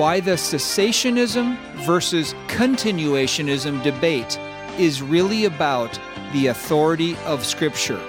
why the cessationism versus continuationism debate is really about the authority of Scripture.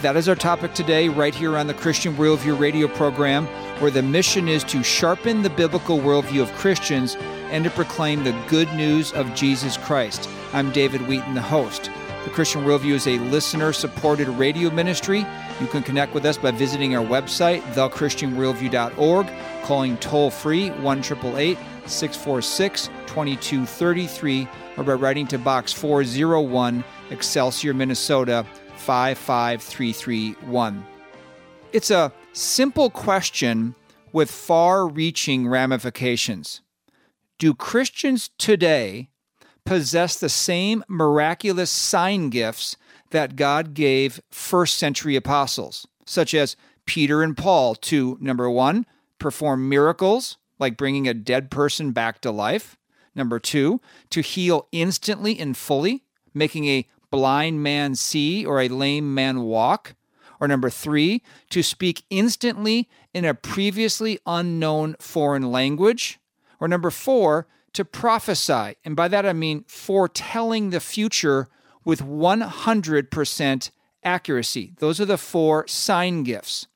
That is our topic today, right here on the Christian Worldview radio program, where the mission is to sharpen the biblical worldview of Christians and to proclaim the good news of Jesus Christ. I'm David Wheaton, the host. The Christian Worldview is a listener supported radio ministry. You can connect with us by visiting our website, thechristianworldview.org, calling toll free 1 646 2233, or by writing to Box 401, Excelsior, Minnesota 55331. It's a simple question with far reaching ramifications. Do Christians today possess the same miraculous sign gifts that God gave first century apostles, such as Peter and Paul, to number one, perform miracles like bringing a dead person back to life, number two, to heal instantly and fully, making a blind man see or a lame man walk, or number three, to speak instantly in a previously unknown foreign language, or number four, to prophesy. And by that I mean foretelling the future with 100% accuracy. Those are the four sign gifts.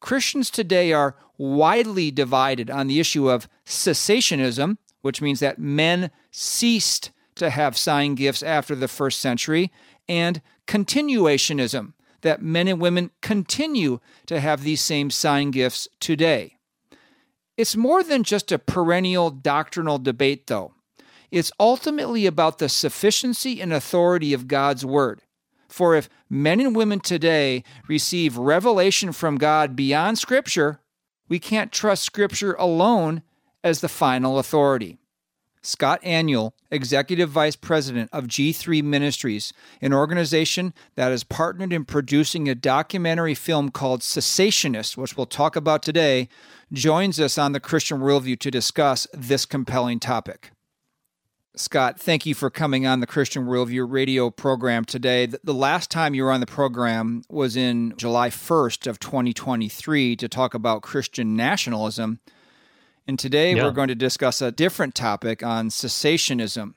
Christians today are widely divided on the issue of cessationism, which means that men ceased to have sign gifts after the first century, and continuationism, that men and women continue to have these same sign gifts today. It's more than just a perennial doctrinal debate, though. It's ultimately about the sufficiency and authority of God's Word. For if men and women today receive revelation from God beyond Scripture, we can't trust Scripture alone as the final authority. Scott Aniol, Executive Vice President of G3 Ministries, an organization that has partnered in producing a documentary film called Cessationist, which we'll talk about today, joins us on the Christian Worldview to discuss this compelling topic. Scott, thank you for coming on the Christian Worldview radio program today. The last time you were on the program was in July 1st of 2023 to talk about Christian nationalism. And today yeah. we're going to discuss a different topic on cessationism.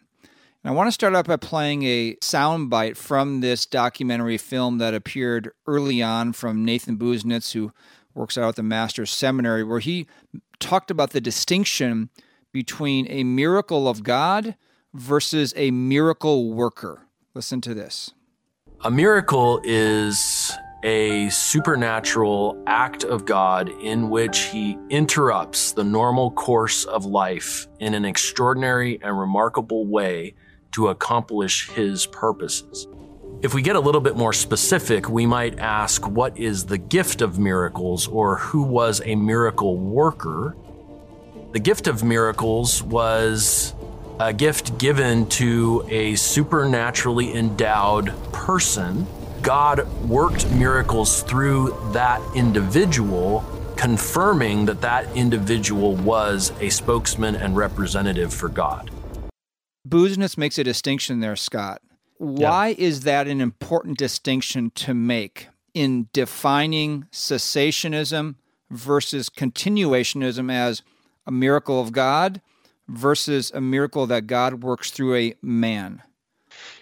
And I want to start out by playing a soundbite from this documentary film that appeared early on from Nathan Busenitz, who works out at the Master's Seminary, where he talked about the distinction between a miracle of God versus a miracle worker. Listen to this. A miracle is a supernatural act of God in which he interrupts the normal course of life in an extraordinary and remarkable way to accomplish his purposes. If we get a little bit more specific, we might ask what is the gift of miracles or who was a miracle worker? The gift of miracles was a gift given to a supernaturally endowed person God worked miracles through that individual, confirming that that individual was a spokesman and representative for God. Busenitz makes a distinction there, Scott. Why yeah. is that an important distinction to make in defining cessationism versus continuationism as a miracle of God versus a miracle that God works through a man?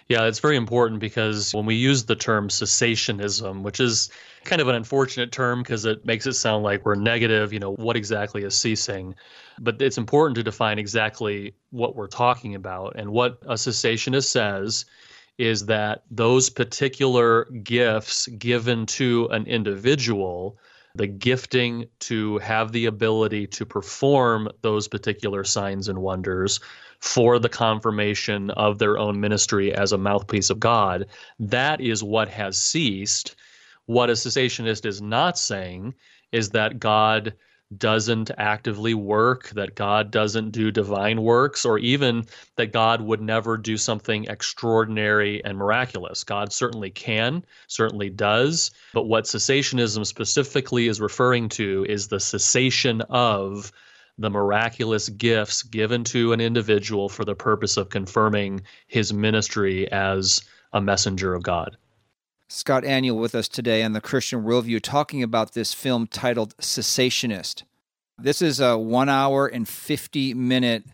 Yeah, it's very important because when we use the term cessationism, which is kind of an unfortunate term because it makes it sound like we're negative, you know, what exactly is ceasing? But it's important to define exactly what we're talking about. And what a cessationist says is that those particular gifts given to an individual the gifting to have the ability to perform those particular signs and wonders for the confirmation of their own ministry as a mouthpiece of God. That is what has ceased. What a cessationist is not saying is that God doesn't actively work, that God doesn't do divine works, or even that God would never do something extraordinary and miraculous. God certainly can, certainly does. But what cessationism specifically is referring to is the cessation of the miraculous gifts given to an individual for the purpose of confirming his ministry as a messenger of God. Scott Aniol with us today on the Christian Worldview talking about this film titled Cessationist. This is a one hour and 50 minute,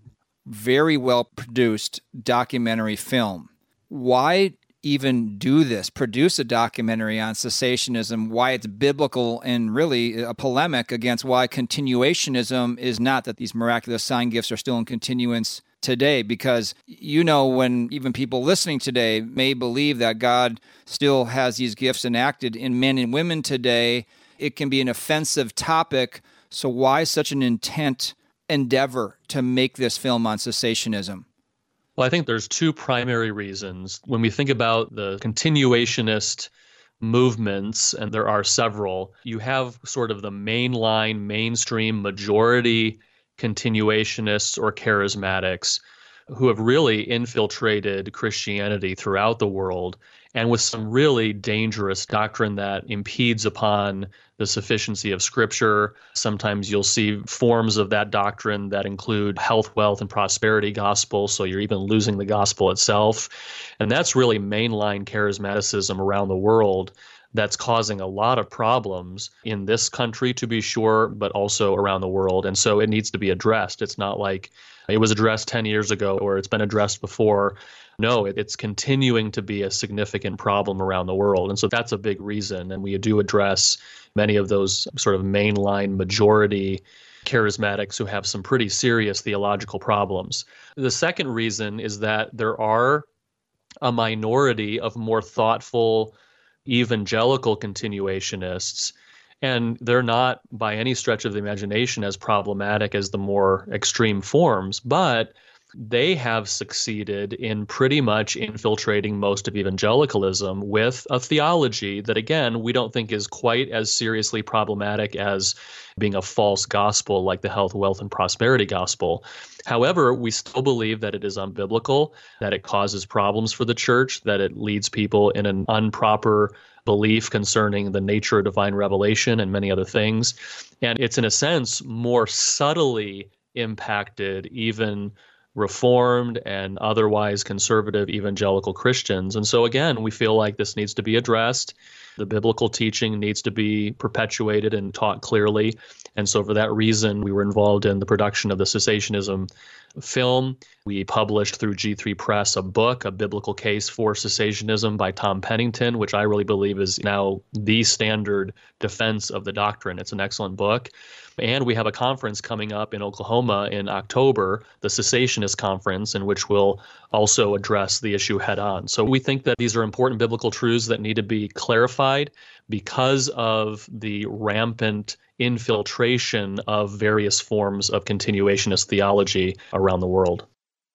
very well produced documentary film. Why even do this, produce a documentary on cessationism, why it's biblical, and really a polemic against why continuationism is not, that these miraculous sign gifts are still in continuance today. Because you know, when even people listening today may believe that God still has these gifts enacted in men and women today, it can be an offensive topic. So, why such an intent endeavor to make this film on cessationism? Well, I think there's two primary reasons. When we think about the continuationist movements, and there are several, you have sort of the mainline, mainstream majority continuationists or charismatics who have really infiltrated Christianity throughout the world and with some really dangerous doctrine that impedes upon the sufficiency of Scripture. Sometimes you'll see forms of that doctrine that include health, wealth, and prosperity gospel. So you're even losing the gospel itself. And that's really mainline charismaticism around the world that's causing a lot of problems in this country, to be sure, but also around the world. And so it needs to be addressed. It's not like it was addressed 10 years ago or it's been addressed before. No, it's continuing to be a significant problem around the world. And so that's a big reason. And we do address many of those sort of mainline majority charismatics who have some pretty serious theological problems. The second reason is that there are a minority of more thoughtful evangelical continuationists and they're not by any stretch of the imagination as problematic as the more extreme forms but they have succeeded in pretty much infiltrating most of evangelicalism with a theology that, again, we don't think is quite as seriously problematic as being a false gospel like the health, wealth, and prosperity gospel. However, we still believe that it is unbiblical, that it causes problems for the church, that it leads people in an improper belief concerning the nature of divine revelation and many other things. And it's, in a sense, more subtly impacted even reformed and otherwise conservative evangelical Christians. And so, again, we feel like this needs to be addressed. The biblical teaching needs to be perpetuated and taught clearly. And so, for that reason, we were involved in the production of the cessationism film. We published through G3 Press a book, A Biblical Case for Cessationism by Tom Pennington, which I really believe is now the standard defense of the doctrine. It's an excellent book. And we have a conference coming up in Oklahoma in October, the Cessationist Conference, in which we'll also address the issue head on. So we think that these are important biblical truths that need to be clarified because of the rampant infiltration of various forms of continuationist theology around the world.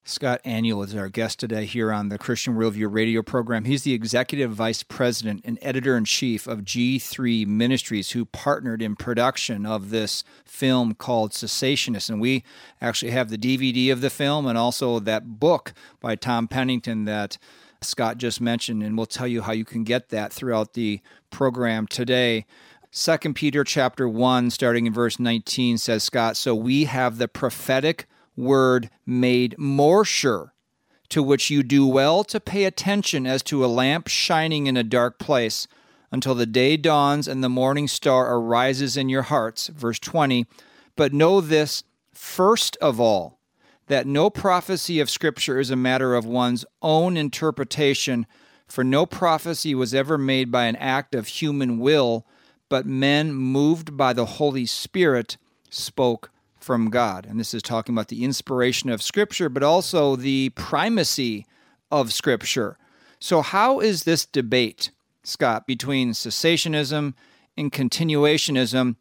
Scott Aniol is our guest today here on the Christian Worldview radio program. He's the executive vice president and editor in chief of G3 Ministries, who partnered in production of this film called Cessationist. And we actually have the DVD of the film and also that book by Tom Pennington that Scott just mentioned. And we'll tell you how you can get that throughout the program today. Second Peter chapter 1, starting in verse 19, says Scott, So we have the prophetic word made more sure, to which you do well to pay attention as to a lamp shining in a dark place, until the day dawns and the morning star arises in your hearts. Verse 20. But know this first of all, that no prophecy of Scripture is a matter of one's own interpretation, for no prophecy was ever made by an act of human will, but men moved by the Holy Spirit spoke from God. And this is talking about the inspiration of Scripture, but also the primacy of Scripture. So, how is this debate, Scott, between cessationism and continuationism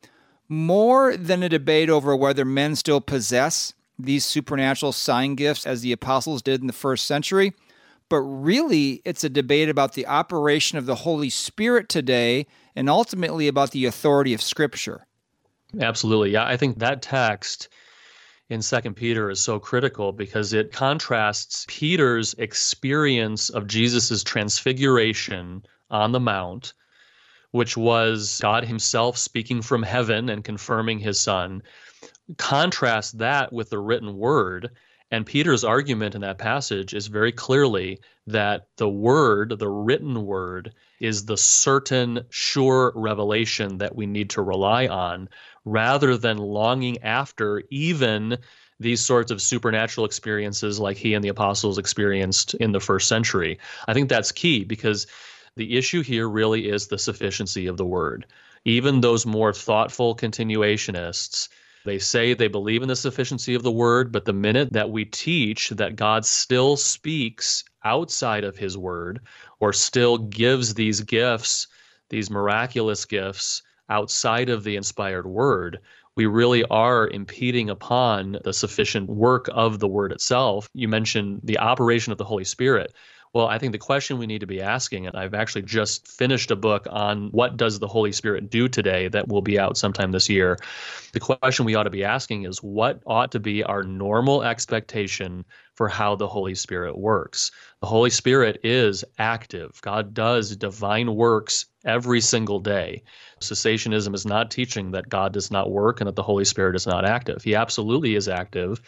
more than a debate over whether men still possess these supernatural sign gifts as the apostles did in the first century? But really, it's a debate about the operation of the Holy Spirit today and ultimately about the authority of Scripture. Absolutely. Yeah, I think that text in Second Peter is so critical because it contrasts Peter's experience of Jesus' transfiguration on the Mount, which was God Himself speaking from heaven and confirming His Son. Contrast that with the written word. And Peter's argument in that passage is very clearly that the word, the written word, is the certain, sure revelation that we need to rely on rather than longing after even these sorts of supernatural experiences like he and the apostles experienced in the first century. I think that's key because the issue here really is the sufficiency of the word. Even those more thoughtful continuationists, they say they believe in the sufficiency of the word, but the minute that we teach that God still speaks outside of his word or still gives these gifts, these miraculous gifts outside of the inspired word, we really are impeding upon the sufficient work of the word itself. You mentioned the operation of the Holy Spirit. Well, I think the question we need to be asking, and I've actually just finished a book on what does the Holy Spirit do today that will be out sometime this year. The question we ought to be asking is what ought to be our normal expectation for how the Holy Spirit works. The Holy Spirit is active. God does divine works every single day. Cessationism is not teaching that God does not work and that the Holy Spirit is not active. He absolutely is active.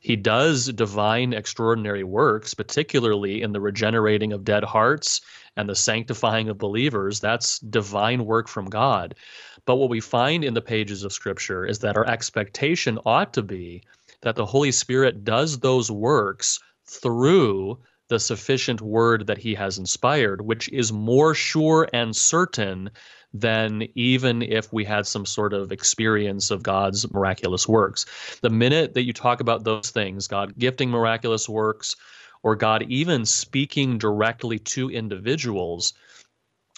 He does divine extraordinary works, particularly in the regenerating of dead hearts and the sanctifying of believers. That's divine work from God. But what we find in the pages of Scripture is that our expectation ought to be that the Holy Spirit does those works through the sufficient word that he has inspired, which is more sure and certain than even if we had some sort of experience of God's miraculous works. The minute that you talk about those things, God gifting miraculous works, or God even speaking directly to individuals,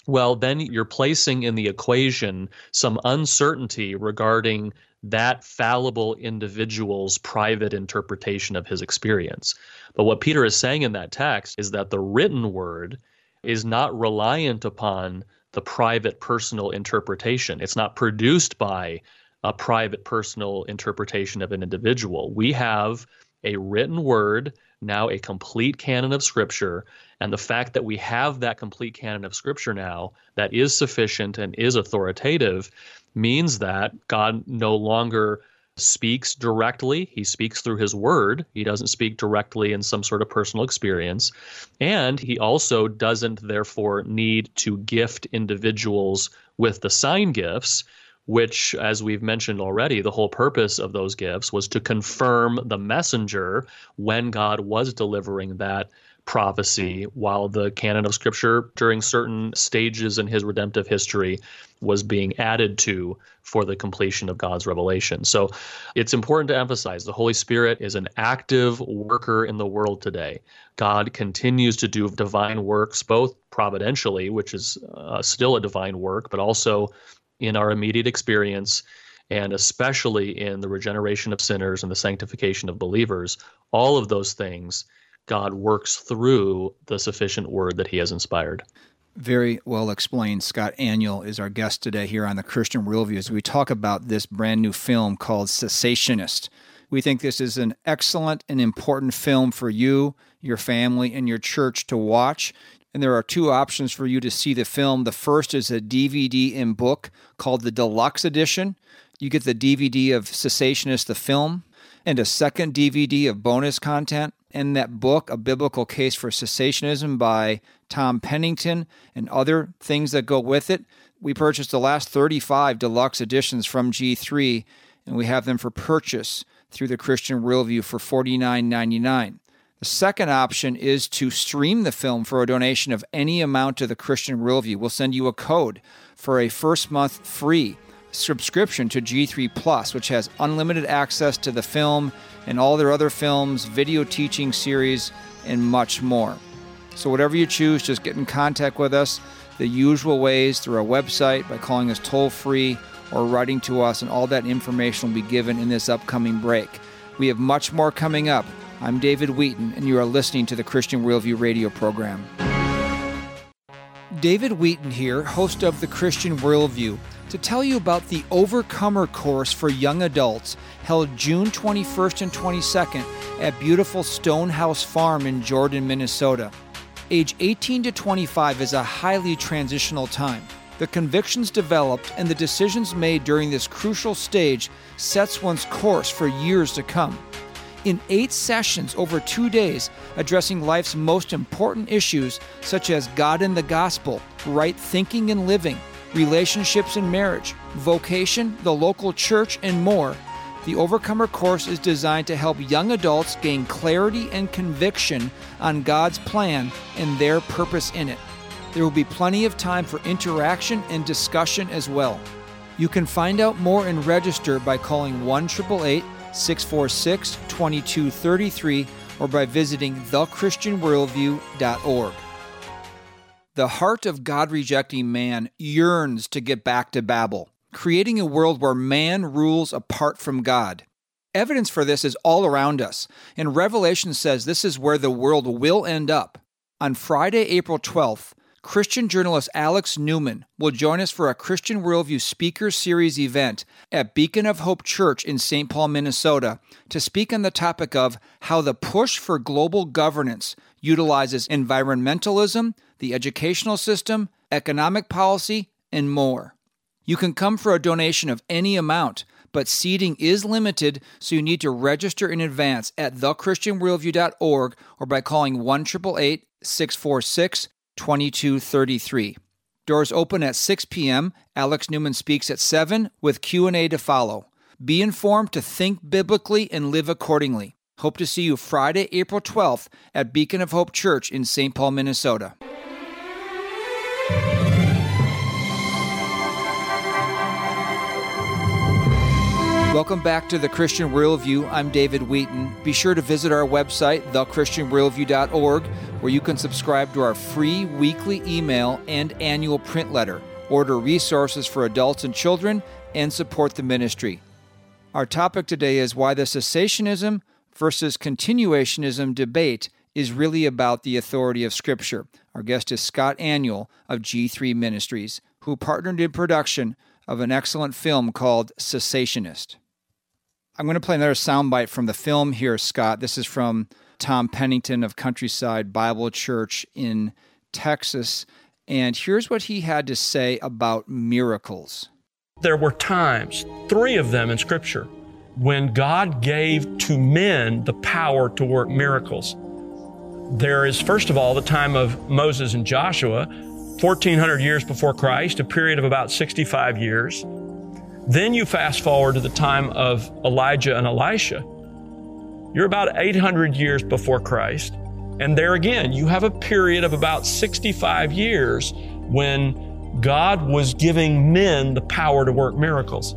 well, then you're placing in the equation some uncertainty regarding that fallible individual's private interpretation of his experience. But what Peter is saying in that text is that the written word is not reliant upon the private personal interpretation. It's not produced by a private personal interpretation of an individual. We have a written word, now a complete canon of scripture, and the fact that we have that complete canon of scripture now that is sufficient and is authoritative means that God no longer speaks directly. He speaks through his word. He doesn't speak directly in some sort of personal experience. And he also doesn't, therefore, need to gift individuals with the sign gifts, which, as we've mentioned already, the whole purpose of those gifts was to confirm the messenger when God was delivering that prophecy, while the canon of Scripture during certain stages in his redemptive history was being added to for the completion of God's revelation. So it's important to emphasize the Holy Spirit is an active worker in the world today. God continues to do divine works, both providentially, which is uh, still a divine work, but also in our immediate experience and especially in the regeneration of sinners and the sanctification of believers. All of those things God works through the sufficient word that he has inspired. Very well explained. Scott Aniol is our guest today here on the Christian Worldview as we talk about this brand new film called Cessationist. We think this is an excellent and important film for you, your family, and your church to watch. And there are two options for you to see the film. The first is a DVD in book called the Deluxe Edition. You get the DVD of Cessationist, the film, and a second DVD of bonus content in that book, A Biblical Case for Cessationism by Tom Pennington, and other things that go with it. We purchased the last 35 deluxe editions from G3, and we have them for purchase through the Christian Worldview for $49.99. The second option is to stream the film for a donation of any amount to the Christian Worldview. We'll send you a code for a first month free subscription to G3 Plus, which has unlimited access to the film and all their other films, video teaching series, and much more. So, whatever you choose, just get in contact with us the usual ways through our website by calling us toll free or writing to us, and all that information will be given in this upcoming break. We have much more coming up. I'm David Wheaton, and you are listening to the Christian Worldview radio program. David Wheaton here, host of the Christian Worldview to tell you about the Overcomer course for young adults held June 21st and 22nd at beautiful Stonehouse Farm in Jordan, Minnesota. Age 18 to 25 is a highly transitional time. The convictions developed and the decisions made during this crucial stage sets one's course for years to come. In eight sessions over two days, addressing life's most important issues such as God and the gospel, right thinking and living, relationships and marriage, vocation, the local church, and more. The Overcomer course is designed to help young adults gain clarity and conviction on God's plan and their purpose in it. There will be plenty of time for interaction and discussion as well. You can find out more and register by calling 1 646 2233 or by visiting thechristianworldview.org. The heart of God rejecting man yearns to get back to Babel, creating a world where man rules apart from God. Evidence for this is all around us, and Revelation says this is where the world will end up. On Friday, April 12th, Christian journalist Alex Newman will join us for a Christian Worldview Speaker Series event at Beacon of Hope Church in St. Paul, Minnesota, to speak on the topic of how the push for global governance utilizes environmentalism, the educational system, economic policy, and more. You can come for a donation of any amount, but seating is limited, so you need to register in advance at thechristianworldview.org or by calling 1 646 2233. Doors open at 6 p.m. Alex Newman speaks at 7 with Q&A to follow. Be informed to think biblically and live accordingly. Hope to see you Friday, April 12th at Beacon of Hope Church in St. Paul, Minnesota. Welcome back to the Christian Worldview. I'm David Wheaton. Be sure to visit our website, thechristianworldview.org, where you can subscribe to our free weekly email and annual print letter, order resources for adults and children, and support the ministry. Our topic today is why the cessationism versus continuationism debate is really about the authority of Scripture. Our guest is Scott Aniol of G3 Ministries, who partnered in production of an excellent film called Cessationist. I'm going to play another soundbite from the film here, Scott. This is from Tom Pennington of Countryside Bible Church in Texas. And here's what he had to say about miracles. There were times, three of them in Scripture, when God gave to men the power to work miracles. There is, first of all, the time of Moses and Joshua, 1400 years before Christ, a period of about 65 years. Then you fast forward to the time of Elijah and Elisha. You're about 800 years before Christ. And there again, you have a period of about 65 years when God was giving men the power to work miracles.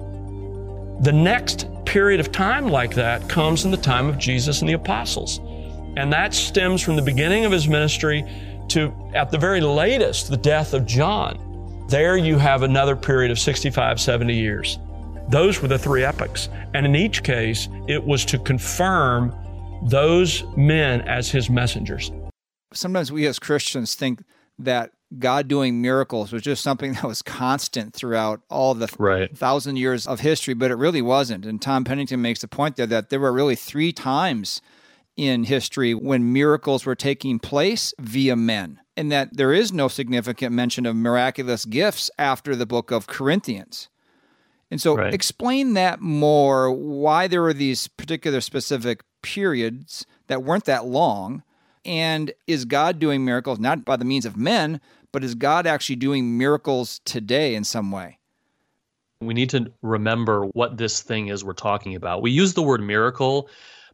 The next period of time like that comes in the time of Jesus and the apostles. And that stems from the beginning of his ministry to, at the very latest, the death of John. There you have another period of 65, 70 years. Those were the three epochs. And in each case, it was to confirm those men as his messengers. Sometimes we as Christians think that God doing miracles was just something that was constant throughout all the right. thousand years of history, but it really wasn't. And Tom Pennington makes the point there that there were really three times in history when miracles were taking place via men, and that there is no significant mention of miraculous gifts after the book of Corinthians. And so, right. explain that more why there were these particular specific periods that weren't that long. And is God doing miracles not by the means of men, but is God actually doing miracles today in some way? We need to remember what this thing is we're talking about. We use the word miracle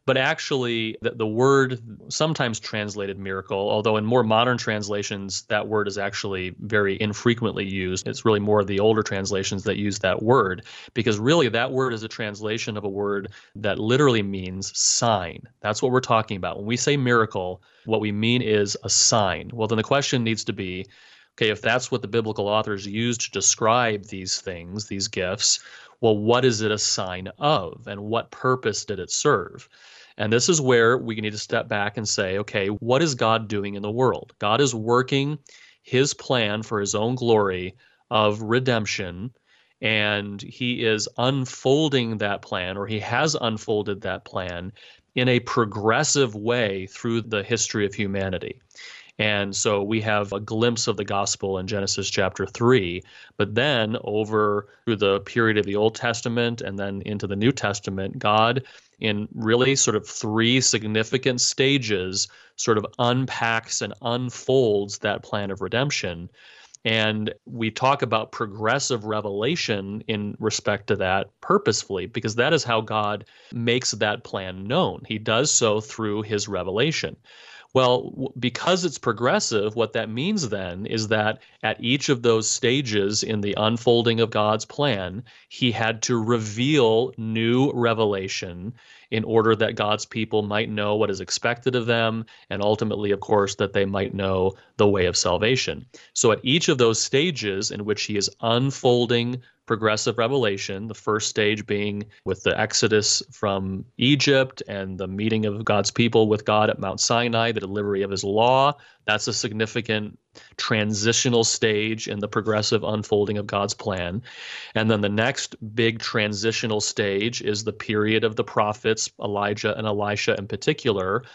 but actually the, the word sometimes translated miracle although in more modern translations that word is actually very infrequently used. It's really more the older translations that use that word because really that word is a translation of a word that literally means sign. That's what we're talking about. When we say miracle what we mean is a sign. Well then the question needs to be okay if that's what the biblical authors used to describe these things these gifts well what is it a sign of? And what purpose did it serve and this is where we need to step back and say, okay, what is God doing in the world? God is working his plan for his own glory of redemption and he is unfolding that plan or he has unfolded that plan in a progressive way through the history of humanity. And so we have a glimpse of the gospel in Genesis chapter 3. But then, over through the period of the Old Testament and then into the New Testament, God, in really sort of three significant stages, sort of unpacks and unfolds that plan of redemption. And we talk about progressive revelation in respect to that purposefully, because that is how God makes that plan known. He does so through his revelation. Well, because it's progressive, what that means then is that at each of those stages in the unfolding of God's plan, he had to reveal new revelation in order that God's people might know what is expected of them, and ultimately, of course, that they might know the way of salvation. So, at each of those stages in which he is unfolding progressive revelation, the first stage being with the exodus from Egypt and the meeting of God's people with God at Mount Sinai, the delivery of his law. That's a significant transitional stage in the progressive unfolding of God's plan. And then the next big transitional stage is the period of the prophets, Elijah and Elisha in particular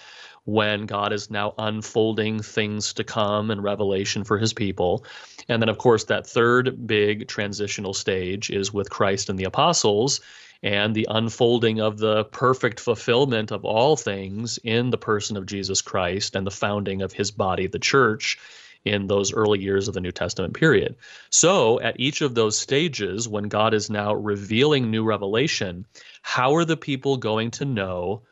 when God is now unfolding things to come and revelation for his people. And then, of course, that third big transitional stage is with Christ and the apostles and the unfolding of the perfect fulfillment of all things in the person of Jesus Christ and the founding of his body, the church, in those early years of the New Testament period. So, at each of those stages, when God is now revealing new revelation, how are the people going to know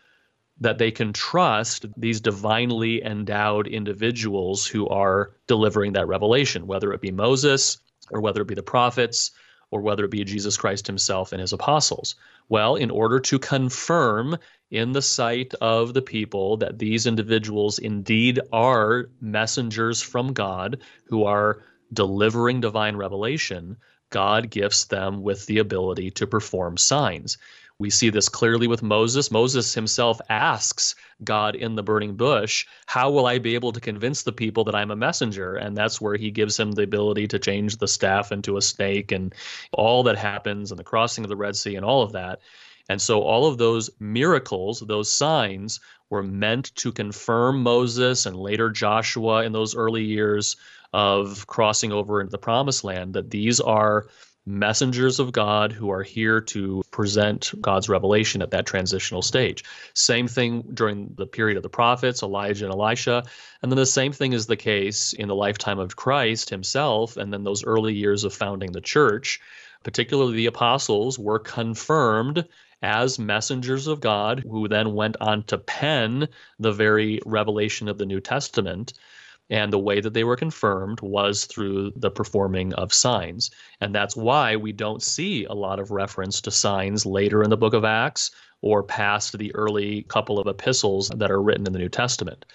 that they can trust these divinely endowed individuals who are delivering that revelation, whether it be Moses or whether it be the prophets or whether it be Jesus Christ himself and his apostles. Well, in order to confirm in the sight of the people that these individuals indeed are messengers from God who are delivering divine revelation, God gifts them with the ability to perform signs. We see this clearly with Moses. Moses himself asks God in the burning bush, How will I be able to convince the people that I'm a messenger? And that's where he gives him the ability to change the staff into a snake and all that happens and the crossing of the Red Sea and all of that. And so all of those miracles, those signs, were meant to confirm Moses and later Joshua in those early years of crossing over into the promised land that these are messengers of God who are here to present God's revelation at that transitional stage. Same thing during the period of the prophets, Elijah and Elisha. And then the same thing is the case in the lifetime of Christ himself, and then those early years of founding the church. Particularly the apostles were confirmed as messengers of God, who then went on to pen the very revelation of the New Testament. And the way that they were confirmed was through the performing of signs. And that's why we don't see a lot of reference to signs later in the book of Acts or past the early couple of epistles that are written in the New Testament.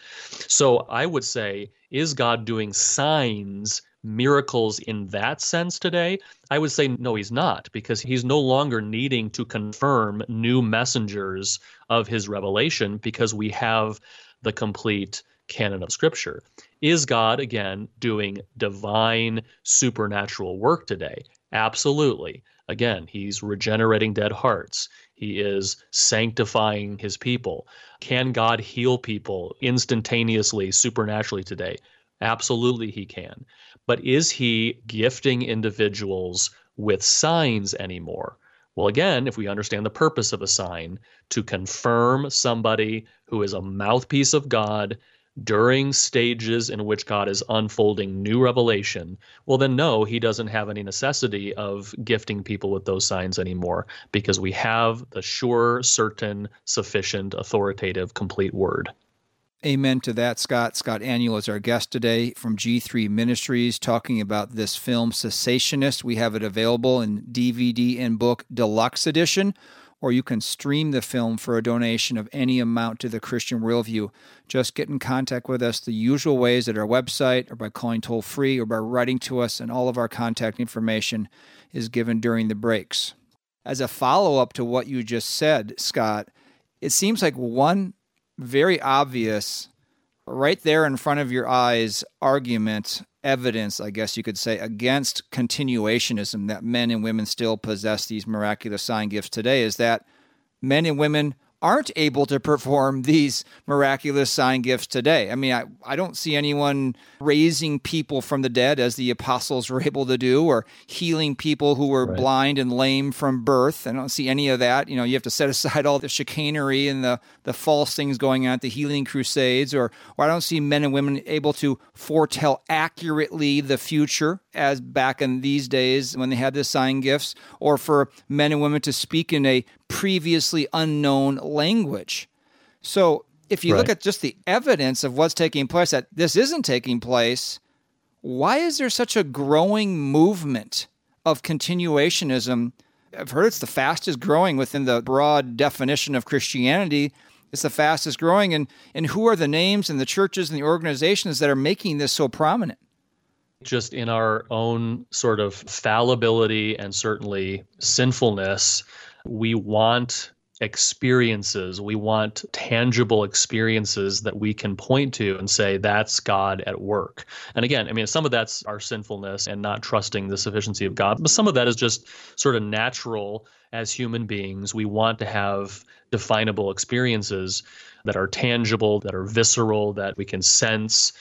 So I would say, is God doing signs? miracles in that sense today? I would say no, he's not, because he's no longer needing to confirm new messengers of his revelation because we have the complete canon of Scripture. Is God, again, doing divine supernatural work today? Absolutely. Again, he's regenerating dead hearts. He is sanctifying his people. Can God heal people instantaneously, supernaturally today? Absolutely, he can. But is he gifting individuals with signs anymore? Well, again, if we understand the purpose of a sign, to confirm somebody who is a mouthpiece of God during stages in which God is unfolding new revelation, well, then no, he doesn't have any necessity of gifting people with those signs anymore because we have the sure, certain, sufficient, authoritative, complete word. Amen to that, Scott. Scott Aniol is our guest today from G3 Ministries talking about this film, Cessationist. We have it available in DVD and book deluxe edition or you can stream the film for a donation of any amount to the Christian Worldview. Just get in contact with us the usual ways at our website or by calling toll free or by writing to us, and all of our contact information is given during the breaks. As a follow up to what you just said, Scott, it seems like one very obvious, right there in front of your eyes argument evidence, I guess you could say, against continuationism that men and women still possess these miraculous sign gifts today is that men and women aren't able to perform these miraculous sign gifts today. I mean, I, I don't see anyone raising people from the dead as the apostles were able to do or healing people who were right. blind and lame from birth. I don't see any of that. You know, you have to set aside all the chicanery and the, the false things going on at the healing crusades, or, or I don't see men and women able to foretell accurately the future as back in these days when they had the sign gifts, or for men and women to speak in a previously unknown language. So if you right. look at just the evidence of what's taking place, that this isn't taking place, why is there such a growing movement of continuationism? I've heard it's the fastest growing within the broad definition of Christianity. It's the fastest growing. And, and who are the names and the churches and the organizations that are making this so prominent? Just in our own sort of fallibility and certainly sinfulness, we want experiences. We want tangible experiences that we can point to and say, that's God at work. And again, I mean, some of that's our sinfulness and not trusting the sufficiency of God, but some of that is just sort of natural as human beings. We want to have definable experiences that are tangible, that are visceral, that we can sense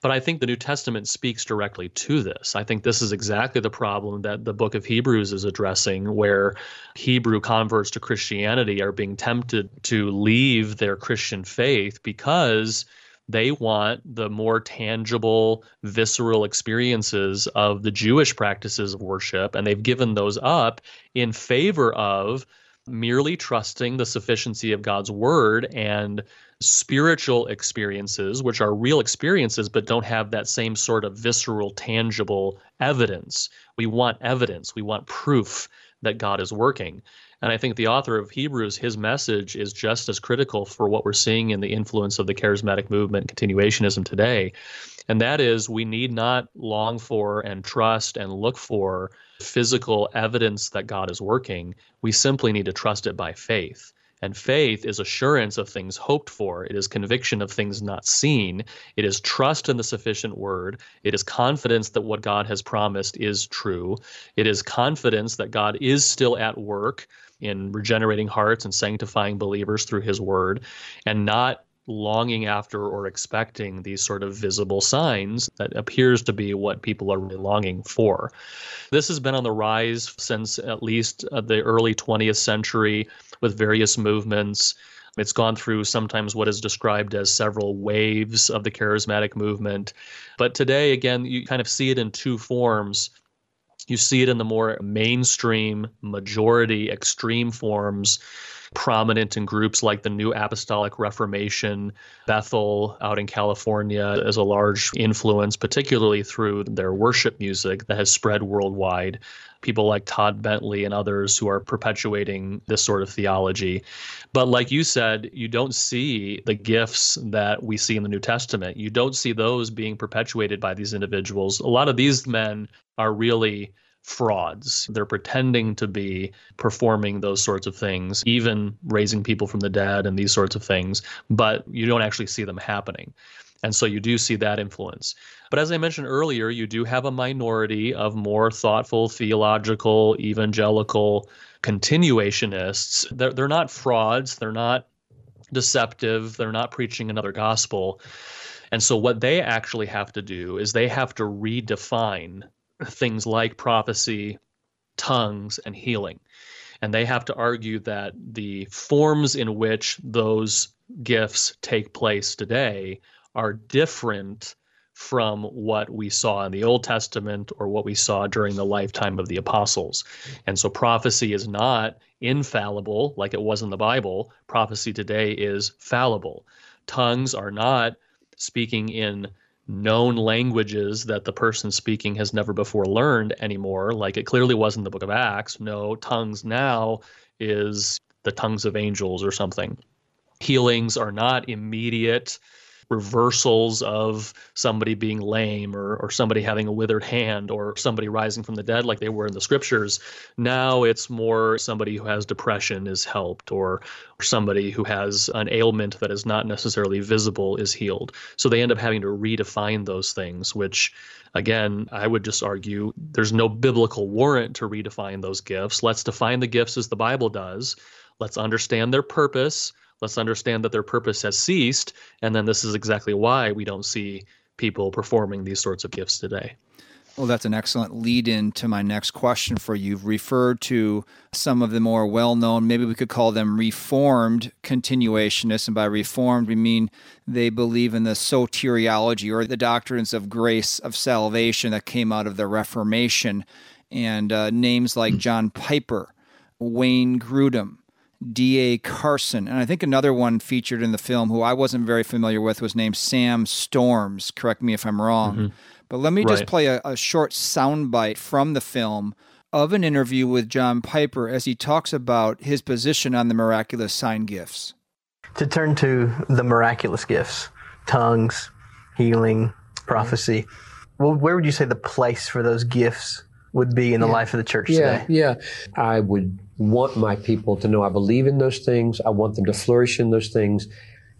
but I think the New Testament speaks directly to this. I think this is exactly the problem that the book of Hebrews is addressing, where Hebrew converts to Christianity are being tempted to leave their Christian faith because they want the more tangible, visceral experiences of the Jewish practices of worship, and they've given those up in favor of merely trusting the sufficiency of God's word and spiritual experiences, which are real experiences but don't have that same sort of visceral, tangible evidence. We want evidence, we want proof that God is working. And I think the author of Hebrews, his message is just as critical for what we're seeing in the influence of the charismatic movement, continuationism today. And that is, we need not long for and trust and look for physical evidence that God is working. We simply need to trust it by faith. And faith is assurance of things hoped for. It is conviction of things not seen. It is trust in the sufficient word. It is confidence that what God has promised is true. It is confidence that God is still at work in regenerating hearts and sanctifying believers through his word, and not longing after or expecting these sort of visible signs that appears to be what people are really longing for. This has been on the rise since at least uh, the early 20th century with various movements. It's gone through sometimes what is described as several waves of the charismatic movement. But today, again, you kind of see it in two forms. You see it in the more mainstream, majority, extreme forms prominent in groups like the New Apostolic Reformation. Bethel out in California is a large influence, particularly through their worship music that has spread worldwide. People like Todd Bentley and others who are perpetuating this sort of theology. But like you said, you don't see the gifts that we see in the New Testament. You don't see those being perpetuated by these individuals. A lot of these men are really frauds. They're pretending to be performing those sorts of things, even raising people from the dead and these sorts of things, but you don't actually see them happening. And so you do see that influence. But as I mentioned earlier, you do have a minority of more thoughtful, theological, evangelical continuationists. They're, they're not frauds, they're not deceptive, they're not preaching another gospel. And so what they actually have to do is they have to redefine things like prophecy, tongues, and healing. And they have to argue that the forms in which those gifts take place today are different from what we saw in the Old Testament or what we saw during the lifetime of the apostles. And so prophecy is not infallible like it was in the Bible. Prophecy today is fallible. Tongues are not speaking in known languages that the person speaking has never before learned anymore, like it clearly was in the book of Acts. No, tongues now is the tongues of angels or something. Healings are not immediate reversals of somebody being lame or, or somebody having a withered hand or somebody rising from the dead like they were in the scriptures. Now it's more somebody who has depression is helped or, or somebody who has an ailment that is not necessarily visible is healed. So they end up having to redefine those things, which again, I would just argue there's no biblical warrant to redefine those gifts. Let's define the gifts as the Bible does Let's understand their purpose. Let's understand that their purpose has ceased. And then this is exactly why we don't see people performing these sorts of gifts today. Well, that's an excellent lead in to my next question for you. You've referred to some of the more well known, maybe we could call them reformed continuationists. And by reformed, we mean they believe in the soteriology or the doctrines of grace, of salvation that came out of the Reformation. And uh, names like John Piper, Wayne Grudem, D.A. Carson. And I think another one featured in the film who I wasn't very familiar with was named Sam Storms. Correct me if I'm wrong. Mm-hmm. But let me right. just play a, a short soundbite from the film of an interview with John Piper as he talks about his position on the miraculous sign gifts. To turn to the miraculous gifts, tongues, healing, prophecy, well, where would you say the place for those gifts would be in the yeah. life of the church yeah, today? Yeah, I would want my people to know I believe in those things. I want them to flourish in those things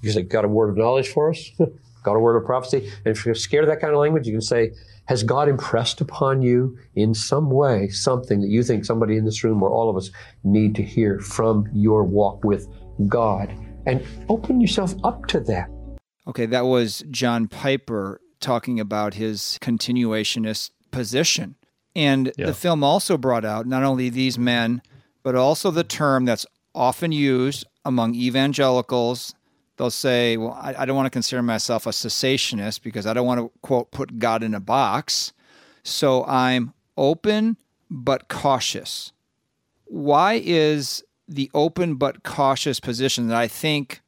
because they got a word of knowledge for us. got a word of prophecy. And if you're scared of that kind of language, you can say, has God impressed upon you in some way something that you think somebody in this room or all of us need to hear from your walk with God? And open yourself up to that. Okay, that was John Piper talking about his continuationist position. And yeah. the film also brought out not only these men, but also the term that's often used among evangelicals they'll say, well, I, I don't want to consider myself a cessationist because I don't want to, quote, put God in a box. So I'm open but cautious. Why is the open but cautious position that I think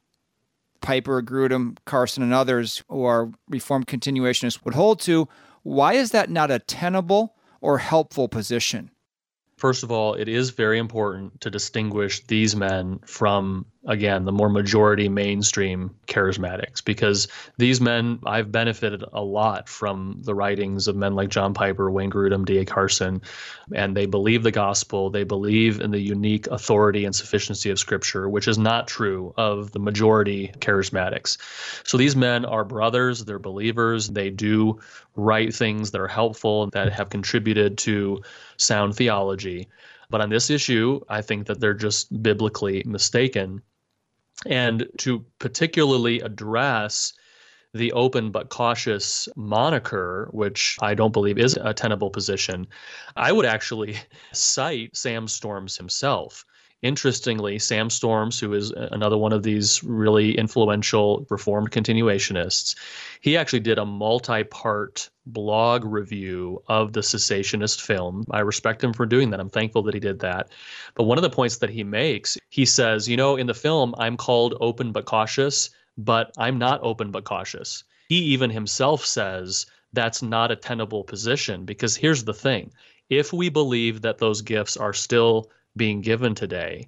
Piper, Grudem, Carson, and others who are Reformed continuationists would hold to, why is that not a tenable or helpful position? First of all, it is very important to distinguish these men from, again, the more majority mainstream charismatics, because these men, I've benefited a lot from the writings of men like John Piper, Wayne Grudem, D.A. Carson, and they believe the gospel. They believe in the unique authority and sufficiency of Scripture, which is not true of the majority charismatics. So these men are brothers, they're believers, they do write things that are helpful, that have contributed to sound theology. But on this issue, I think that they're just biblically mistaken. And to particularly address the open but cautious moniker, which I don't believe is a tenable position, I would actually cite Sam Storms himself. Interestingly, Sam Storms, who is another one of these really influential Reformed continuationists, he actually did a multi part blog review of the cessationist film. I respect him for doing that. I'm thankful that he did that. But one of the points that he makes, he says, you know, in the film, I'm called open but cautious, but I'm not open but cautious. He even himself says that's not a tenable position because here's the thing if we believe that those gifts are still being given today,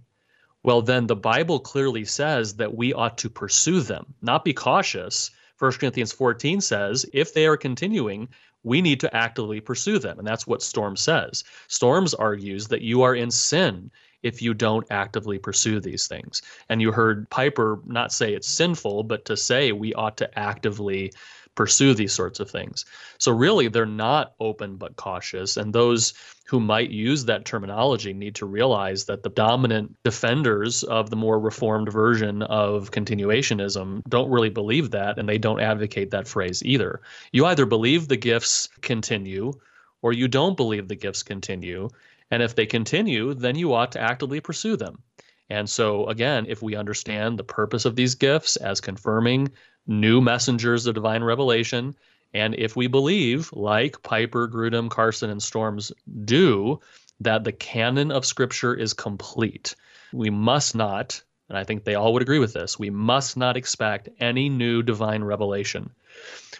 well, then the Bible clearly says that we ought to pursue them, not be cautious. 1 Corinthians 14 says, if they are continuing, we need to actively pursue them. And that's what Storm says. Storms argues that you are in sin if you don't actively pursue these things. And you heard Piper not say it's sinful, but to say we ought to actively pursue these sorts of things. So, really, they're not open but cautious. And those who might use that terminology need to realize that the dominant defenders of the more reformed version of continuationism don't really believe that, and they don't advocate that phrase either. You either believe the gifts continue or you don't believe the gifts continue. And if they continue, then you ought to actively pursue them. And so, again, if we understand the purpose of these gifts as confirming new messengers of divine revelation. And if we believe, like Piper, Grudem, Carson, and Storms do, that the canon of Scripture is complete, we must not, and I think they all would agree with this, we must not expect any new divine revelation.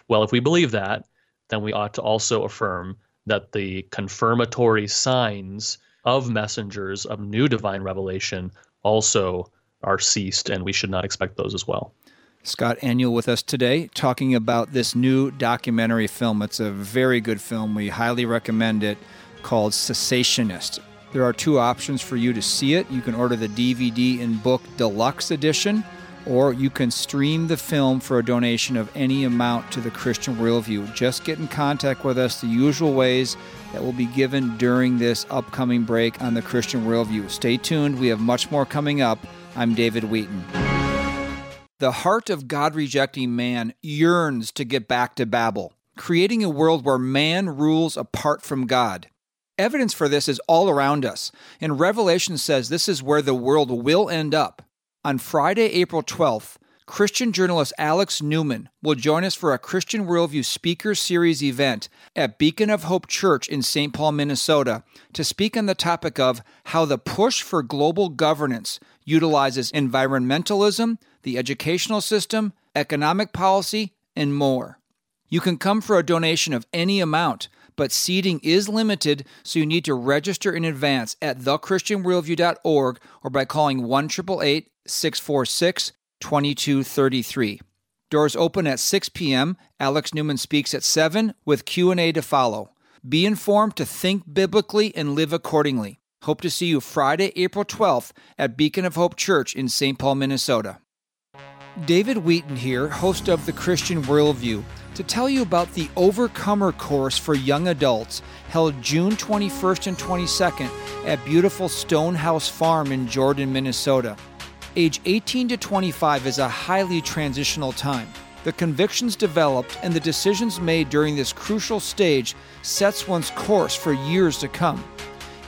Well, if we believe that, then we ought to also affirm that the confirmatory signs of messengers of new divine revelation also are ceased, and we should not expect those as well. Scott Aniol with us today talking about this new documentary film. It's a very good film. We highly recommend it called Cessationist. There are two options for you to see it. You can order the DVD in book deluxe edition, or you can stream the film for a donation of any amount to the Christian Worldview. Just get in contact with us the usual ways that will be given during this upcoming break on the Christian Worldview. Stay tuned, we have much more coming up. I'm David Wheaton. The heart of God rejecting man yearns to get back to Babel, creating a world where man rules apart from God. Evidence for this is all around us, and Revelation says this is where the world will end up. On Friday, April 12th, Christian journalist Alex Newman will join us for a Christian Worldview Speaker Series event at Beacon of Hope Church in St. Paul, Minnesota, to speak on the topic of how the push for global governance utilizes environmentalism, the educational system, economic policy, and more. You can come for a donation of any amount, but seating is limited, so you need to register in advance at thechristianworldview.org or by calling 1 646 2233. Doors open at 6 p.m. Alex Newman speaks at 7 with Q&A to follow. Be informed to think biblically and live accordingly. Hope to see you Friday, April 12th at Beacon of Hope Church in St. Paul, Minnesota. David Wheaton here, host of The Christian Worldview, to tell you about the Overcomer course for young adults held June 21st and 22nd at beautiful Stonehouse Farm in Jordan, Minnesota. Age 18 to 25 is a highly transitional time. The convictions developed and the decisions made during this crucial stage sets one's course for years to come.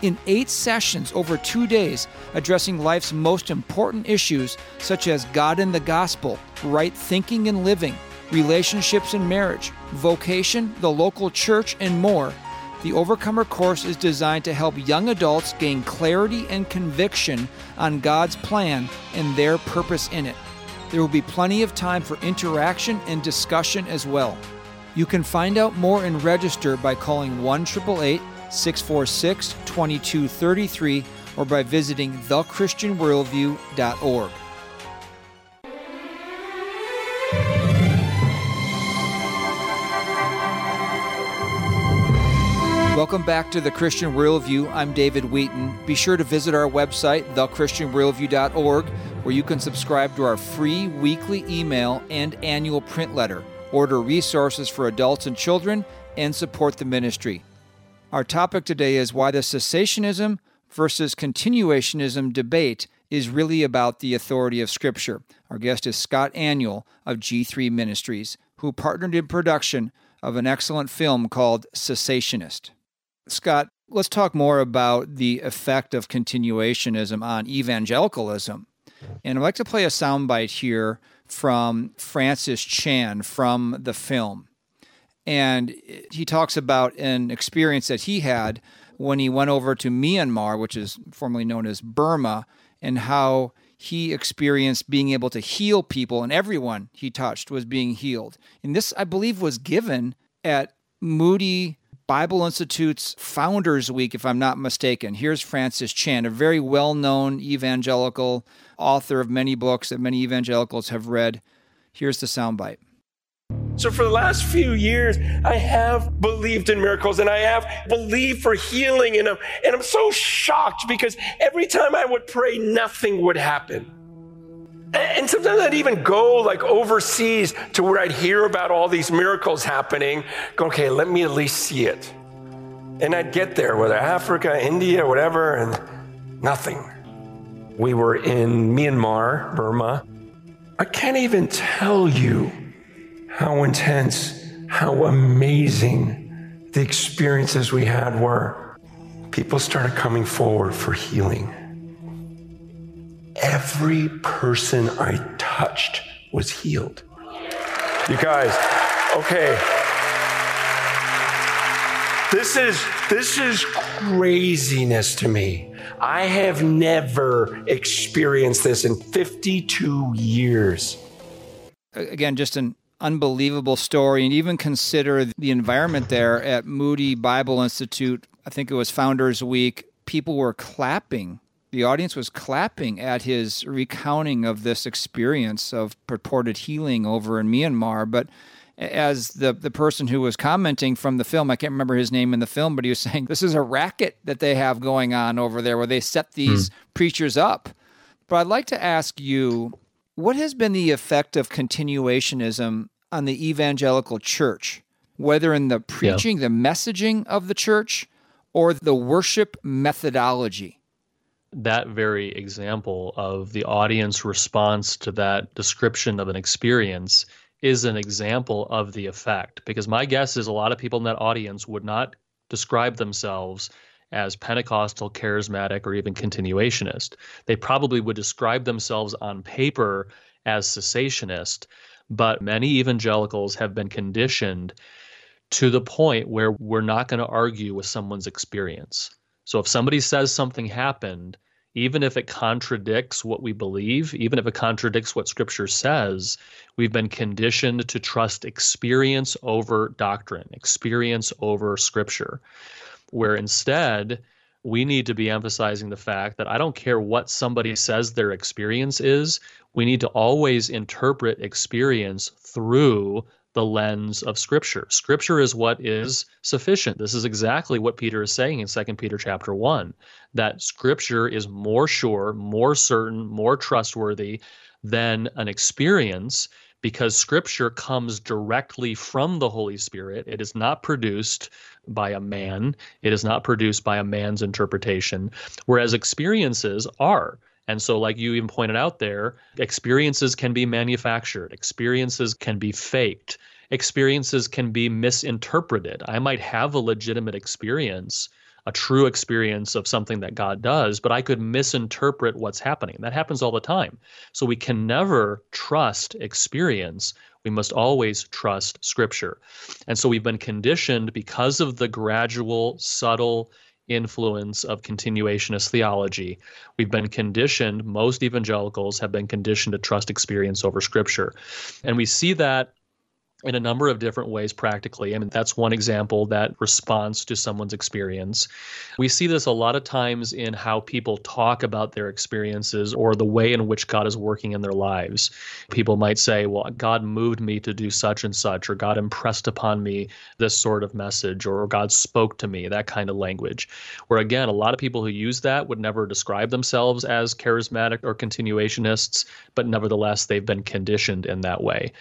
In eight sessions over two days, addressing life's most important issues such as God and the gospel, right thinking and living, relationships and marriage, vocation, the local church, and more, the Overcomer course is designed to help young adults gain clarity and conviction on God's plan and their purpose in it. There will be plenty of time for interaction and discussion as well. You can find out more and register by calling 1 646 2233 or by visiting thechristianworldview.org. Welcome back to the Christian Worldview. I'm David Wheaton. Be sure to visit our website, thechristianworldview.org, where you can subscribe to our free weekly email and annual print letter, order resources for adults and children, and support the ministry. Our topic today is why the cessationism versus continuationism debate is really about the authority of Scripture. Our guest is Scott Aniol of G3 Ministries, who partnered in production of an excellent film called Cessationist. Scott, let's talk more about the effect of continuationism on evangelicalism. And I'd like to play a soundbite here from Francis Chan from the film. And he talks about an experience that he had when he went over to Myanmar, which is formerly known as Burma, and how he experienced being able to heal people, and everyone he touched was being healed. And this, I believe, was given at Moody Bible Institute's Founders Week, if I'm not mistaken. Here's Francis Chan, a very well known evangelical author of many books that many evangelicals have read. Here's the soundbite. So, for the last few years, I have believed in miracles and I have believed for healing. And I'm, and I'm so shocked because every time I would pray, nothing would happen. And sometimes I'd even go like overseas to where I'd hear about all these miracles happening. Go, okay, let me at least see it. And I'd get there, whether Africa, India, whatever, and nothing. We were in Myanmar, Burma. I can't even tell you how intense, how amazing the experiences we had were. People started coming forward for healing every person I touched was healed. You guys, okay. This is this is craziness to me. I have never experienced this in 52 years. Again, just an unbelievable story and even consider the environment there at Moody Bible Institute. I think it was Founders Week. People were clapping the audience was clapping at his recounting of this experience of purported healing over in Myanmar. But as the, the person who was commenting from the film, I can't remember his name in the film, but he was saying this is a racket that they have going on over there where they set these mm. preachers up. But I'd like to ask you What has been the effect of continuationism on the evangelical church, whether in the preaching, yeah. the messaging of the church, or the worship methodology? That very example of the audience response to that description of an experience is an example of the effect. Because my guess is a lot of people in that audience would not describe themselves as Pentecostal, charismatic, or even continuationist. They probably would describe themselves on paper as cessationist, but many evangelicals have been conditioned to the point where we're not going to argue with someone's experience. So if somebody says something happened, even if it contradicts what we believe, even if it contradicts what scripture says, we've been conditioned to trust experience over doctrine, experience over scripture where instead we need to be emphasizing the fact that I don't care what somebody says their experience is, we need to always interpret experience through the lens of scripture. Scripture is what is sufficient. This is exactly what Peter is saying in 2 Peter chapter 1 that scripture is more sure, more certain, more trustworthy than an experience because scripture comes directly from the Holy Spirit. It is not produced by a man, it is not produced by a man's interpretation, whereas experiences are. And so, like you even pointed out there, experiences can be manufactured, experiences can be faked, experiences can be misinterpreted. I might have a legitimate experience a true experience of something that God does, but I could misinterpret what's happening. That happens all the time. So we can never trust experience. We must always trust Scripture. And so we've been conditioned because of the gradual, subtle, influence of continuationist theology. We've been conditioned, most evangelicals have been conditioned to trust experience over scripture. And we see that in a number of different ways practically. I mean, that's one example that responds to someone's experience. We see this a lot of times in how people talk about their experiences or the way in which God is working in their lives. People might say, Well, God moved me to do such and such, or God impressed upon me this sort of message, or God spoke to me, that kind of language. Where again, a lot of people who use that would never describe themselves as charismatic or continuationists, but nevertheless, they've been conditioned in that way.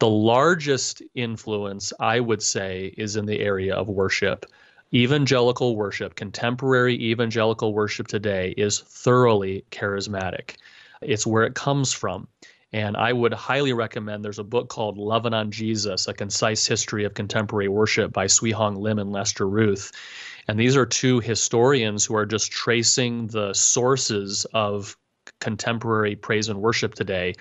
The largest influence, I would say, is in the area of worship. Evangelical worship, contemporary evangelical worship today, is thoroughly charismatic. It's where it comes from. And I would highly recommend there's a book called Loving on Jesus, A Concise History of Contemporary Worship by Swee Hong Lim and Lester Ruth. And these are two historians who are just tracing the sources of contemporary praise and worship today.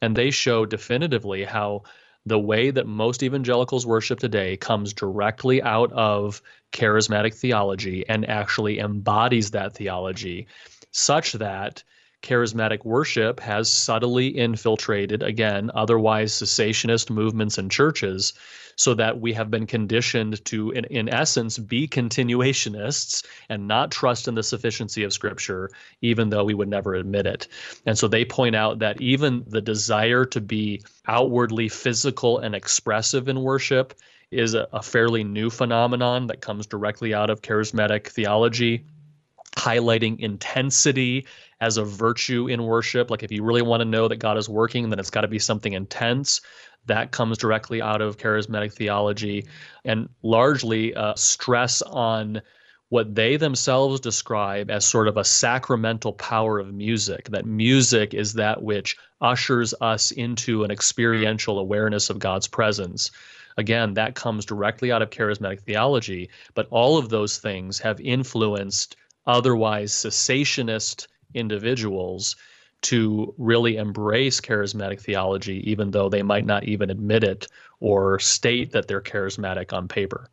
And they show definitively how the way that most evangelicals worship today comes directly out of charismatic theology and actually embodies that theology such that charismatic worship has subtly infiltrated, again, otherwise cessationist movements and churches, so that we have been conditioned to, in, in essence, be continuationists and not trust in the sufficiency of Scripture, even though we would never admit it. And so they point out that even the desire to be outwardly physical and expressive in worship is a, a fairly new phenomenon that comes directly out of charismatic theology highlighting intensity as a virtue in worship. Like if you really want to know that God is working, then it's got to be something intense. That comes directly out of charismatic theology and largely uh, stress on what they themselves describe as sort of a sacramental power of music, that music is that which ushers us into an experiential awareness of God's presence. Again, that comes directly out of charismatic theology, but all of those things have influenced otherwise cessationist individuals to really embrace charismatic theology, even though they might not even admit it or state that they're charismatic on paper.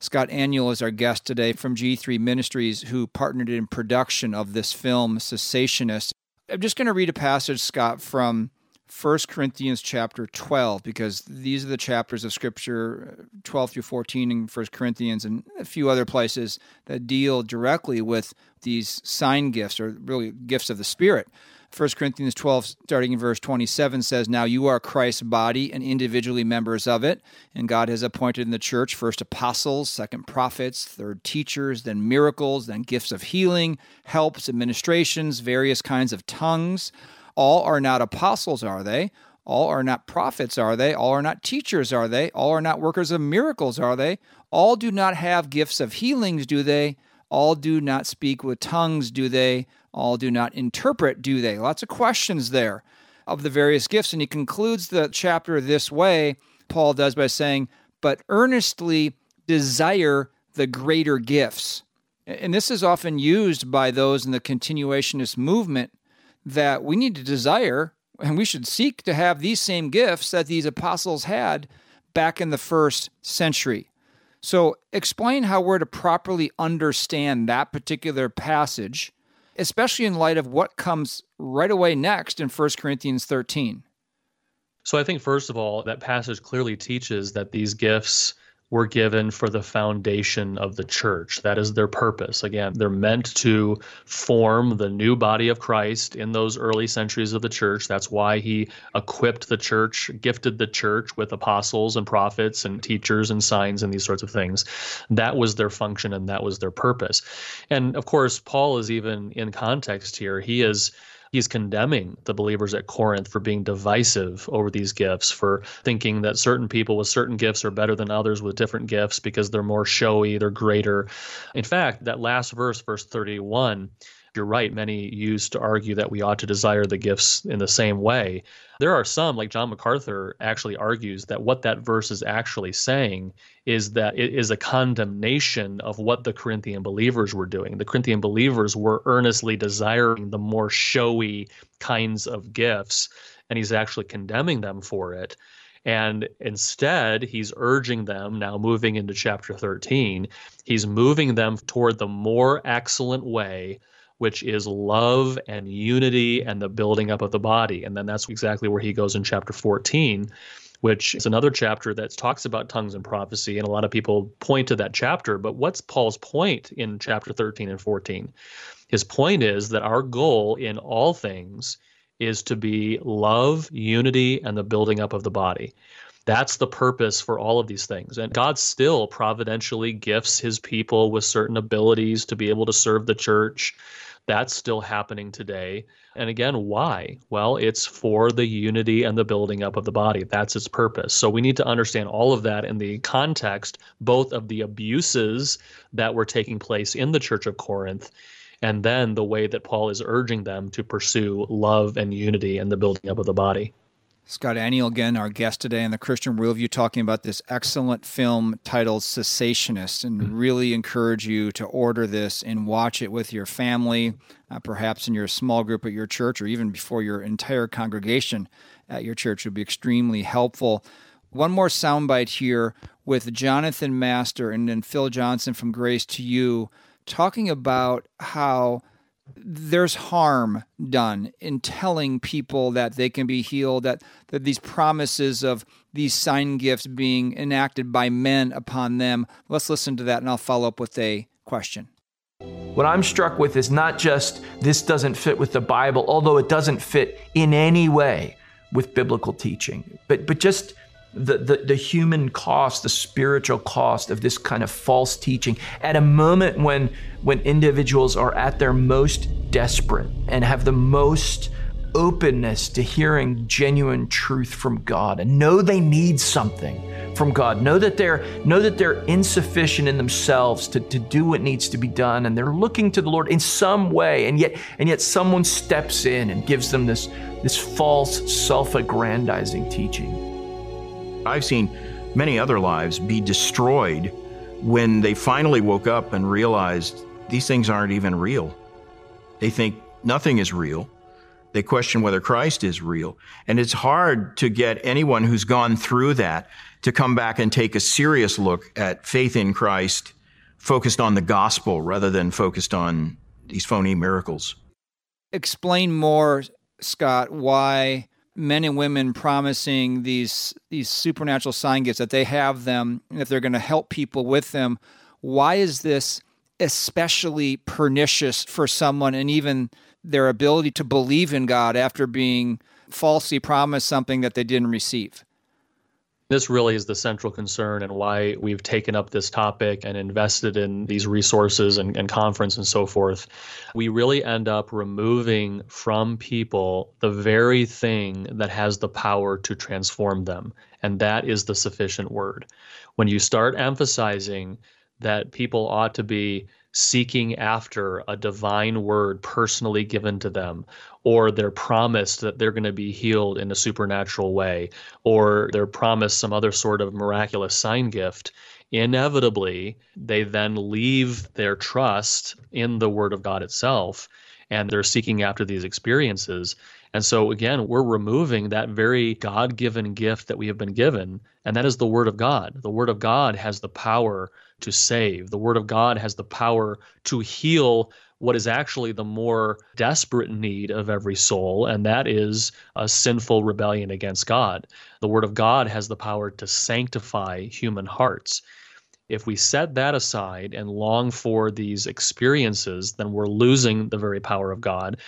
Scott Aniol is our guest today from G3 Ministries, who partnered in production of this film, Cessationist. I'm just going to read a passage, Scott, from 1 Corinthians chapter 12, because these are the chapters of Scripture, uh, 12 through 14 in 1 Corinthians, and a few other places that deal directly with these sign gifts, or really gifts of the Spirit. 1 Corinthians 12, starting in verse 27, says, Now you are Christ's body and individually members of it, and God has appointed in the church first apostles, second prophets, third teachers, then miracles, then gifts of healing, helps, administrations, various kinds of tongues. All are not apostles, are they? All are not prophets, are they? All are not teachers, are they? All are not workers of miracles, are they? All do not have gifts of healings, do they? All do not speak with tongues, do they? All do not interpret, do they? Lots of questions there of the various gifts. And he concludes the chapter this way, Paul does by saying, But earnestly desire the greater gifts. And this is often used by those in the continuationist movement that we need to desire and we should seek to have these same gifts that these apostles had back in the first century. So, explain how we're to properly understand that particular passage, especially in light of what comes right away next in 1 Corinthians 13. So, I think, first of all, that passage clearly teaches that these gifts were given for the foundation of the church. That is their purpose. Again, they're meant to form the new body of Christ in those early centuries of the church. That's why he equipped the church, gifted the church with apostles and prophets and teachers and signs and these sorts of things. That was their function and that was their purpose. And of course, Paul is even in context here. He is he's condemning the believers at Corinth for being divisive over these gifts, for thinking that certain people with certain gifts are better than others with different gifts because they're more showy, they're greater. In fact, that last verse, verse 31, you're right. Many used to argue that we ought to desire the gifts in the same way. There are some, like John MacArthur actually argues, that what that verse is actually saying is that it is a condemnation of what the Corinthian believers were doing. The Corinthian believers were earnestly desiring the more showy kinds of gifts, and he's actually condemning them for it. And instead, he's urging them, now moving into chapter 13, he's moving them toward the more excellent way which is love and unity and the building up of the body. And then that's exactly where he goes in chapter 14, which is another chapter that talks about tongues and prophecy. And a lot of people point to that chapter. But what's Paul's point in chapter 13 and 14? His point is that our goal in all things is to be love, unity, and the building up of the body. That's the purpose for all of these things. And God still providentially gifts his people with certain abilities to be able to serve the church that's still happening today. And again, why? Well, it's for the unity and the building up of the body. That's its purpose. So we need to understand all of that in the context, both of the abuses that were taking place in the Church of Corinth and then the way that Paul is urging them to pursue love and unity and the building up of the body. Scott Aniol, again, our guest today in the Christian Worldview, talking about this excellent film titled Cessationist, and mm-hmm. really encourage you to order this and watch it with your family, uh, perhaps in your small group at your church, or even before your entire congregation at your church would be extremely helpful. One more soundbite here with Jonathan Master and then Phil Johnson from Grace to You, talking about how there's harm done in telling people that they can be healed, that, that these promises of these sign gifts being enacted by men upon them. Let's listen to that and I'll follow up with a question. What I'm struck with is not just this doesn't fit with the Bible, although it doesn't fit in any way with biblical teaching, but, but just the, the, the, human cost, the spiritual cost of this kind of false teaching at a moment when, when individuals are at their most desperate and have the most openness to hearing genuine truth from God and know they need something from God. Know that they're know that they're insufficient in themselves to, to do what needs to be done and they're looking to the Lord in some way and yet and yet someone steps in and gives them this this false self-aggrandizing teaching. I've seen many other lives be destroyed when they finally woke up and realized these things aren't even real. They think nothing is real. They question whether Christ is real. And it's hard to get anyone who's gone through that to come back and take a serious look at faith in Christ focused on the gospel rather than focused on these phony miracles. Explain more, Scott, why men and women promising these these supernatural sign gifts that they have them and that they're going to help people with them why is this especially pernicious for someone and even their ability to believe in God after being falsely promised something that they didn't receive This really is the central concern and why we've taken up this topic and invested in these resources and, and conference and so forth. We really end up removing from people the very thing that has the power to transform them, and that is the sufficient word. When you start emphasizing that people ought to be seeking after a divine word personally given to them, or they're promised that they're going to be healed in a supernatural way, or they're promised some other sort of miraculous sign gift, inevitably they then leave their trust in the word of God itself and they're seeking after these experiences. And so, again, we're removing that very God given gift that we have been given, and that is the Word of God. The Word of God has the power to save. The Word of God has the power to heal what is actually the more desperate need of every soul, and that is a sinful rebellion against God. The Word of God has the power to sanctify human hearts. If we set that aside and long for these experiences, then we're losing the very power of God.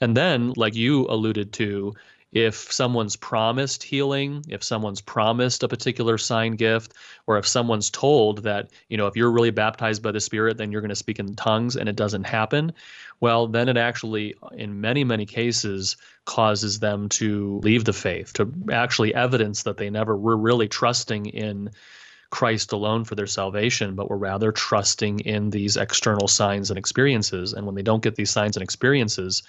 And then, like you alluded to, if someone's promised healing, if someone's promised a particular sign gift, or if someone's told that, you know, if you're really baptized by the Spirit, then you're going to speak in tongues and it doesn't happen, well, then it actually, in many, many cases, causes them to leave the faith, to actually evidence that they never were really trusting in Christ alone for their salvation, but were rather trusting in these external signs and experiences. And when they don't get these signs and experiences,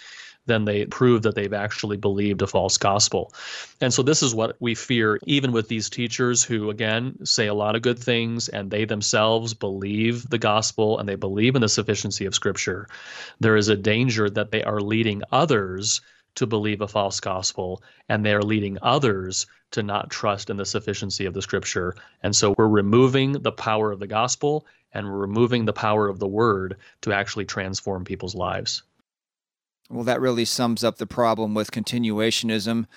then they prove that they've actually believed a false gospel. And so this is what we fear, even with these teachers who, again, say a lot of good things and they themselves believe the gospel and they believe in the sufficiency of Scripture. There is a danger that they are leading others to believe a false gospel and they are leading others to not trust in the sufficiency of the Scripture. And so we're removing the power of the gospel and we're removing the power of the word to actually transform people's lives. Well, that really sums up the problem with continuationism.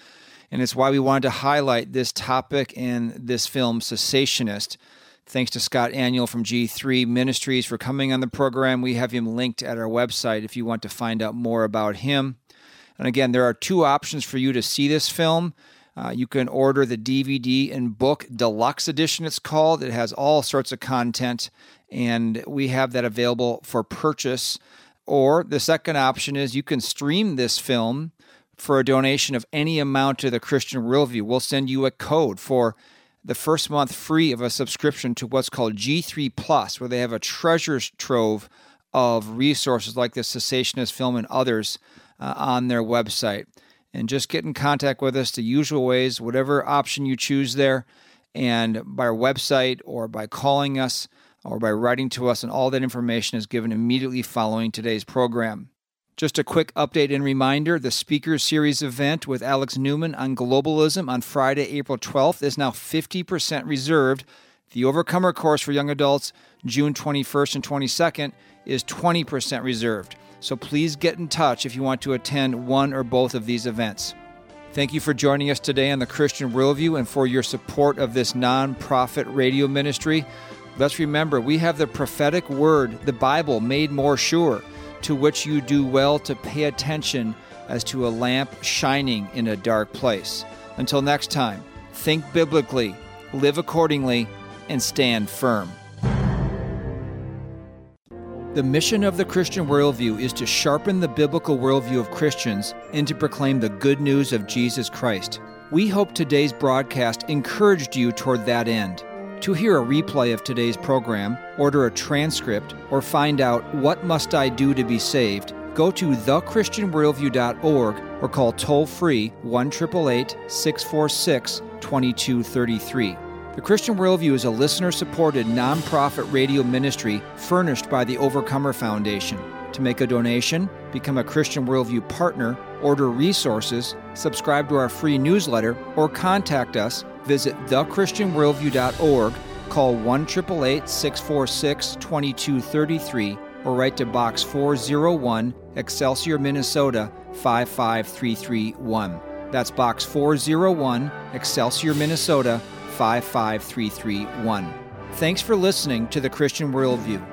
And it's why we wanted to highlight this topic in this film, Cessationist. Thanks to Scott Aniol from G3 Ministries for coming on the program. We have him linked at our website if you want to find out more about him. And again, there are two options for you to see this film. Uh, you can order the DVD and book deluxe edition, it's called. It has all sorts of content, and we have that available for purchase or the second option is you can stream this film for a donation of any amount to the Christian Worldview. We'll send you a code for the first month free of a subscription to what's called G3 Plus, where they have a treasure trove of resources like the Cessationist film and others uh, on their website. And just get in contact with us the usual ways, whatever option you choose there, and by our website or by calling us or by writing to us, and all that information is given immediately following today's program. Just a quick update and reminder the Speakers Series event with Alex Newman on globalism on Friday, April 12th is now 50% reserved. The Overcomer course for young adults, June 21st and 22nd, is 20% reserved. So please get in touch if you want to attend one or both of these events. Thank you for joining us today on the Christian Worldview and for your support of this non-profit radio ministry. Let's remember we have the prophetic word, the Bible, made more sure, to which you do well to pay attention as to a lamp shining in a dark place. Until next time, think biblically, live accordingly, and stand firm. The mission of the Christian worldview is to sharpen the biblical worldview of Christians and to proclaim the good news of Jesus Christ. We hope today's broadcast encouraged you toward that end. To hear a replay of today's program, order a transcript, or find out what must I do to be saved, go to thechristianworldview.org or call toll free 1 646 2233. The Christian Worldview is a listener supported nonprofit radio ministry furnished by the Overcomer Foundation. To make a donation, become a Christian Worldview partner, order resources, subscribe to our free newsletter, or contact us visit thechristianworldview.org, call 1 646 2233, or write to Box 401, Excelsior, Minnesota 55331. That's Box 401, Excelsior, Minnesota 55331. Thanks for listening to the Christian Worldview.